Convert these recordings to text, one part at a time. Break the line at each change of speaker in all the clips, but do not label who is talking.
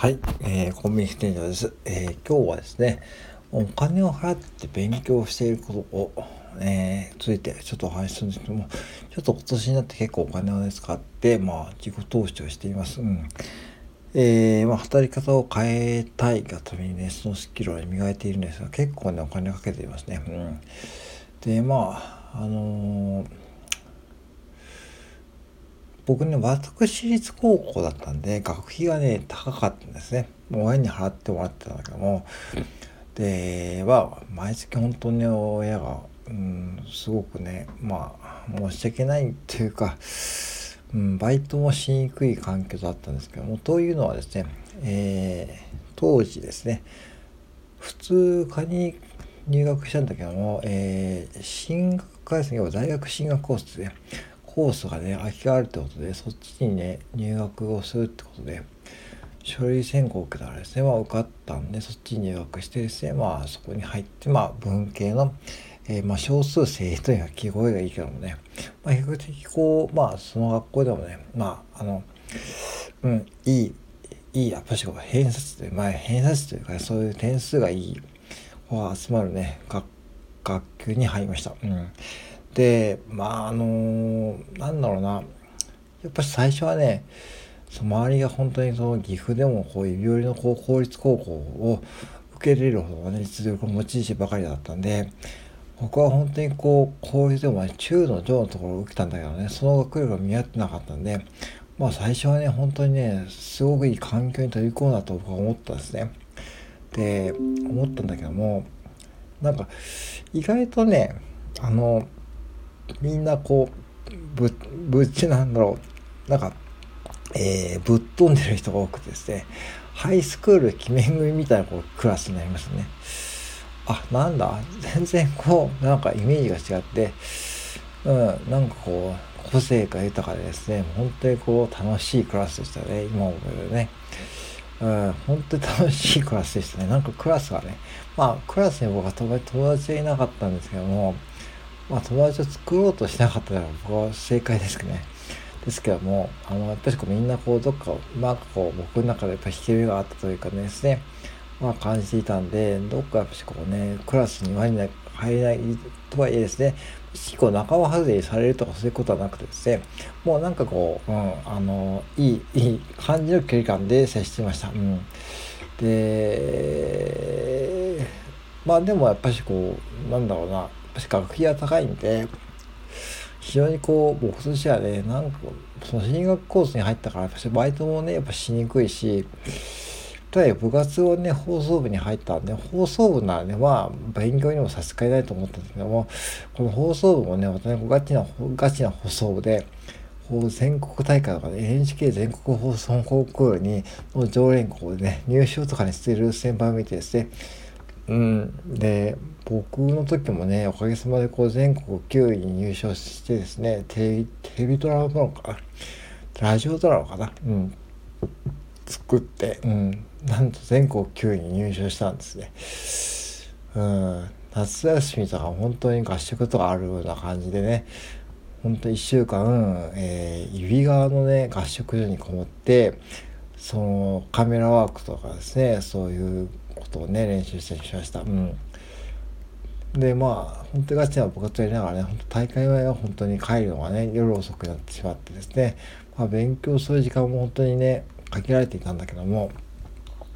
はい、えー、コンビニ店長です、えー、今日はですねお金を払って勉強していることを、えー、ついてちょっとお話しするんですけどもちょっと今年になって結構お金を、使ってまあ自己投資をしています、うん。えー、まあ、働き方を変えたいがためにねそのスキルを磨いているんですが結構ねお金をかけていますね、うん、でまああのー僕ね、私立高校だったんで、学費がね、高かったんですね。親に払ってもらってたんだけども、で、は、毎月本当に親が、うん、すごくね、まあ、申し訳ないっていうか、うん、バイトもしにくい環境だったんですけども、というのはですね、えー、当時ですね、普通科に入学したんだけども、えー、進学科ですね、大学進学コースで、ね、コースがね空きがあるってことでそっちにね入学をするってことで書類選考を受けたらですね。まあ受かったんでそっちに入学してですねまあそこに入ってまあ文系のえー、まあ少数生というのは記号がいいけどもね、まあ、比較的こうまあその学校でもねまああのうんいいいいやっぱし偏差値というまあ偏差値というかそういう点数がいい子が集まるね学学級に入りました。うん。でまああのー、なんだろうなやっぱり最初はねその周りが本当にその岐阜でもこう指折りのこう公立高校を受けれるほどね実力の持ち主ばかりだったんで僕は本当にこう公立でも中の上のところを受けたんだけどねその学力が見合ってなかったんでまあ最初はね本当にねすごくいい環境に取り込んだと僕は思ったんですね。で思ったんだけどもなんか意外とねあのみんなこうぶぶっちなんだろう。なんか、えー、ぶっ飛んでる人が多くてですねハイスクール記念組みたいなこうクラスになりましたね。あなんだ？全然こうなんかイメージが違ってうんなんかこう個性が豊かでですね本当にこう楽しいクラスでしたね今思えばね。うん、本当に楽しいクラスでしたね。なんかクラスがね、まあクラスに僕は友達はいなかったんですけども、まあ、友達を作ろうとしなかったら僕は正解ですけどね。ですけども、あの、やっぱりこうみんなこう、どっか、まあこう、僕の中でやっぱ引け目があったというかですね、まあ感じていたんで、どっかやっぱしこうね、クラスに入れないとはいえですね、結構仲間外れにされるとかそういうことはなくてですね、もうなんかこう、うん、あの、いい、いい感じの距離感で接してました。うん。で、まあでもやっぱしこう、なんだろうな、学費が高いんで、非常にこう、僕としてはね、なんか、その進学コースに入ったから、バイトもね、やっぱしにくいし、ただ部活をね、放送部に入ったんで、放送部ならね、まあ、勉強にも差し支えないと思ったんですけども、この放送部もね、私ね、ガチな、ガチな放送部で、全国大会とかね、NHK 全国放送コンクールに、の常連校でね、入賞とかにしてる先輩を見てですね、うん、で僕の時もねおかげさまでこう全国9位に入賞してですねテレビドラマなのかなラジオドラマかな、うん、作って、うん、なんと全国9位に入賞したんですね。うん、夏休みとか本当に合宿とかあるような感じでね本当1週間、えー、指側のね合宿所にこもってそのカメラワークとかですねそういうことをね練習したりしました。うんでまあ本当にガチな部活やりながらね本当大会前は本当に帰るのがね夜遅くなってしまってですね、まあ、勉強する時間も本当にね限られていたんだけども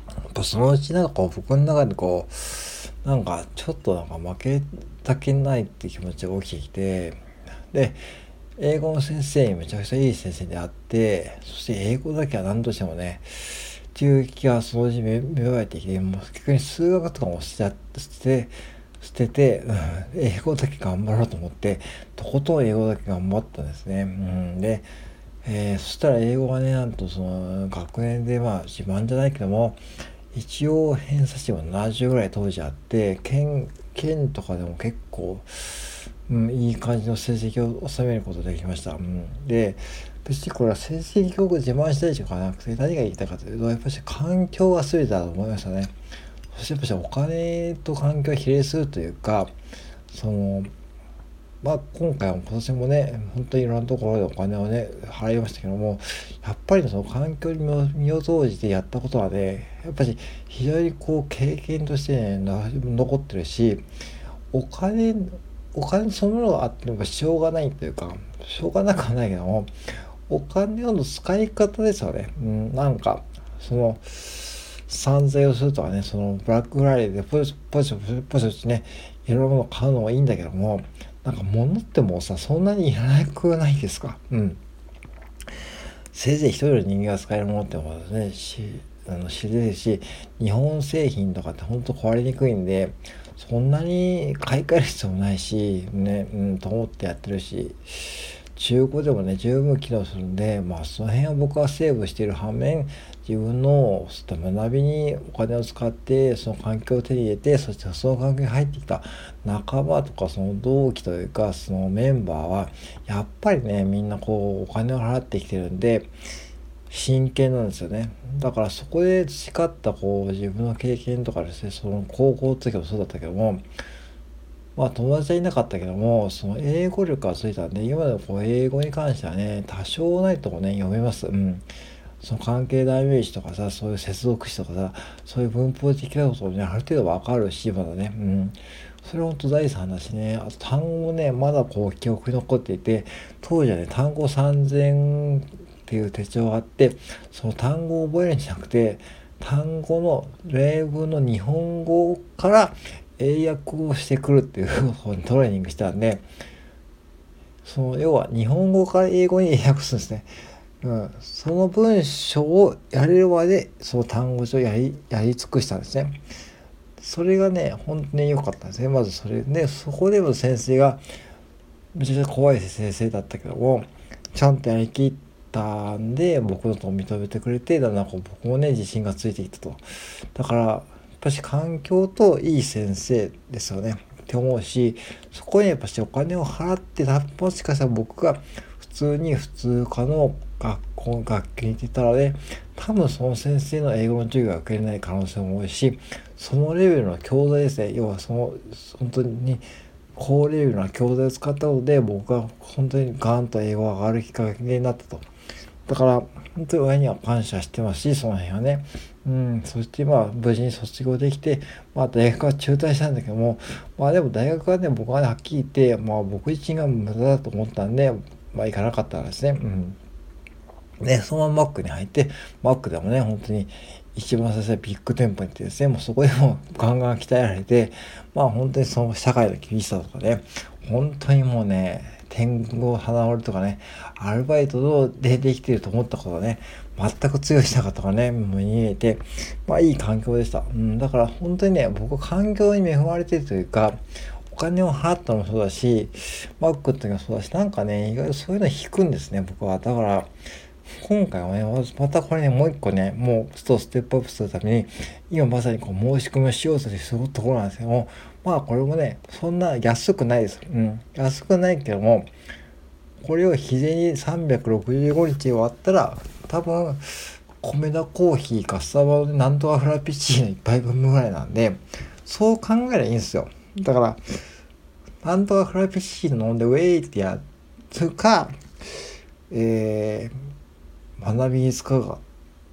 やっぱそのうちなんかこう僕の中でこうなんかちょっとなんか負けたくないって気持ちが起きてきてで英語の先生にめちゃくちゃいい先生であってそして英語だけは何としてもねっていう気がそのうち芽生えてきて、もう逆に数学とかも捨て捨て捨てて、うん、英語だけ頑張ろうと思って、とことん英語だけ頑張ったんですね。うん、で、えー、そしたら英語がね、なんとその学年でまあ自慢じゃないけども、一応偏差値も70ぐらい当時あって、県、県とかでも結構、うん、いい感じの成績を収めることができました。うん、で、別にこれは成績を自慢したいとかなくて何が言いたいかというとやっぱり環境が全てだと思いましたね。そしてやっぱりお金と環境が比例するというかそのまあ、今回は今年もね本当にいろんなところでお金をね払いましたけどもやっぱりその環境に身を投じてやったことはねやっぱり非常にこう経験としてね残ってるしお金お金そのものがあってもしょうがないというかしょうがなくはないけどもお金の使い方ですよね、うん、なんかその散財をするとかねそのブラックフライデーでポジポジポジポジねいろんなもの買うのもいいんだけどもなんか物ってもうさそんなにいらなくないですか？うん。せいぜい一人の人間が使えるものってもねしあの知れるし日本製品とかってほんと壊れにくいんでそんなに買い替える必要もないしねうんと思ってやってるし中古でもね十分機能するんでまあその辺は僕はセーブしている反面自分の学びにお金を使ってその環境を手に入れてそしてその環境に入ってきた仲間とかその同期というかそのメンバーはやっぱりねみんなこうお金を払ってきてるんで真剣なんですよね。だからそこで培ったこう自分の経験とかですねその高校の時もそうだったけどもまあ友達はいなかったけどもその英語力がついたんで今でもこう英語に関してはね多少ないとこね読めます。うん。その関係代名詞とかさそういう接続詞とかさそういう文法的なこともねある程度わかるしまだね。うん。それほんと財産だしね。あと単語もねまだこう記憶に残っていて当時はね単語3000っていう手帳があってその単語を覚えるんじゃなくて単語の例文の日本語から英訳をしてくるっていうふうにトレーニングしたんでその要は日本語から英語に英訳するんですね。うん、その文章をやれるまでその単語帳やりやり尽くしたんですね。それがね本当に良かったんですねまずそれでそこでも先生がめちゃくちゃ怖い先生だったけどもちゃんとやりきったんで僕のことを認めてくれてだんだんこう僕もね自信がついてきたとだからぱし環境といい先生ですよねって思うしそこにやっぱしお金を払ってもしかしたら僕が普通に普通科の学校学級に行ってたらね多分その先生の英語の授業が受けれない可能性も多いしそのレベルの教材ですね要はその本当に高レベルな教材を使ったので僕は本当にガンと英語が上がるきっかけになったと。だから本当に親には感謝してますしその辺はね。うん、そしてまあ無事に卒業できて、まあ大学は中退したんだけども、まあでも大学はね、僕はね、はっきり言って、まあ僕自身が無駄だと思ったんで、まあ行かなかったらですね。うん。で、そのまま Mac に入って、Mac でもね、本当に一番最初ビッグ店舗に行ってですね、もうそこでも ガンガン鍛えられて、まあ本当にその社会の厳しさとかね、本当にもうね、天狗花折るとかね、アルバイトでできてると思ったことはね、全く通用しなかったからね、もう見えて、まあいい環境でした。うん、だから本当にね、僕環境に恵まれてるというか、お金を払ったのもそうだし、マックっていうのもそうだし、なんかね、意外とそういうの引くんですね、僕は。だから、今回はね、またこれね、もう一個ね、もうちょっとステップアップするために、今まさにこう申し込みをしようとするところなんですけども、まあこれもね、そんな安くないです。うん。安くないけども、これを日銭365日終わったら、多分、米田コーヒーかスタバでなんとかフラピチーノ1杯分ぐらいなんで、そう考えればいいんですよ。だから、なんとかフラペチーノ飲んでウェイってやつか、えー、学びに使うか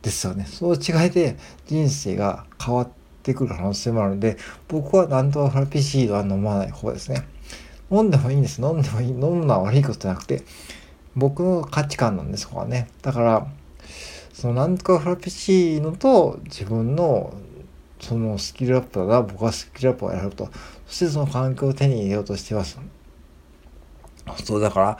ですよね。その違いで人生が変わってくる可能性もあるので、僕はなんとかフラペチーノは飲まない方ですね。飲んでもいいんです。飲んでもいい。飲むのは悪いことじゃなくて、僕の価値観なんです、ここはね。だから、そのなんとかフラペチーノと自分のそのスキルアップだな、僕はスキルアップをやると。そしてその環境を手に入れようとしてます。そうだから、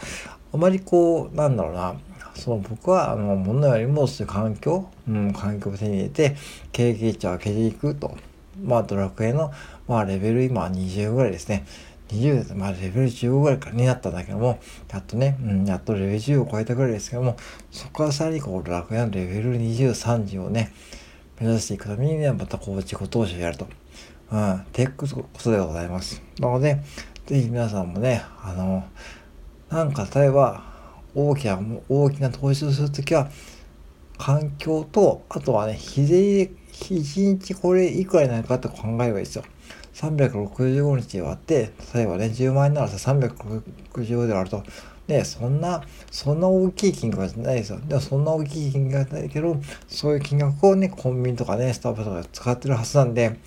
あまりこう、なんだろうな、その僕は、あの、ものよりもそういう環境、うん、環境を手に入れて、経験値を上げていくと。まあ、ドラクエの、まあ、レベル今20ぐらいですね。20です。まあ、レベル15ぐらいかになったんだけども、やっとね、うん、やっとレベル10を超えたぐらいですけども、そこからさらにこう、ドラクエのレベル20、30をね、目指していくためにね、またこう自己投資をやると。うん、ってことでございます。なので、ぜひ皆さんもね、あの、なんか例えば、大きな、大きな投資をするときは、環境と、あとはね、日で、一日これいくらになるかって考えればいいですよ。365日で割って、例えばね、10万円ならさ、365で割ると、ね、そんな、そんな大きい金額じゃないですよ。でもそんな大きい金額じゃないけど、そういう金額をね、コンビニとかね、スタバとか使ってるはずなんで、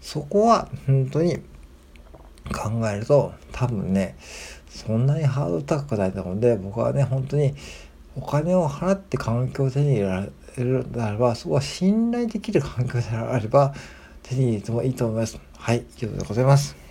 そこは本当に考えると、多分ね、そんなにハードル高くないと思うんで、僕はね、本当にお金を払って環境を手に入れられるのであれば、そこは信頼できる環境であれば、手に入れてもいいと思います。はい、以上でございます。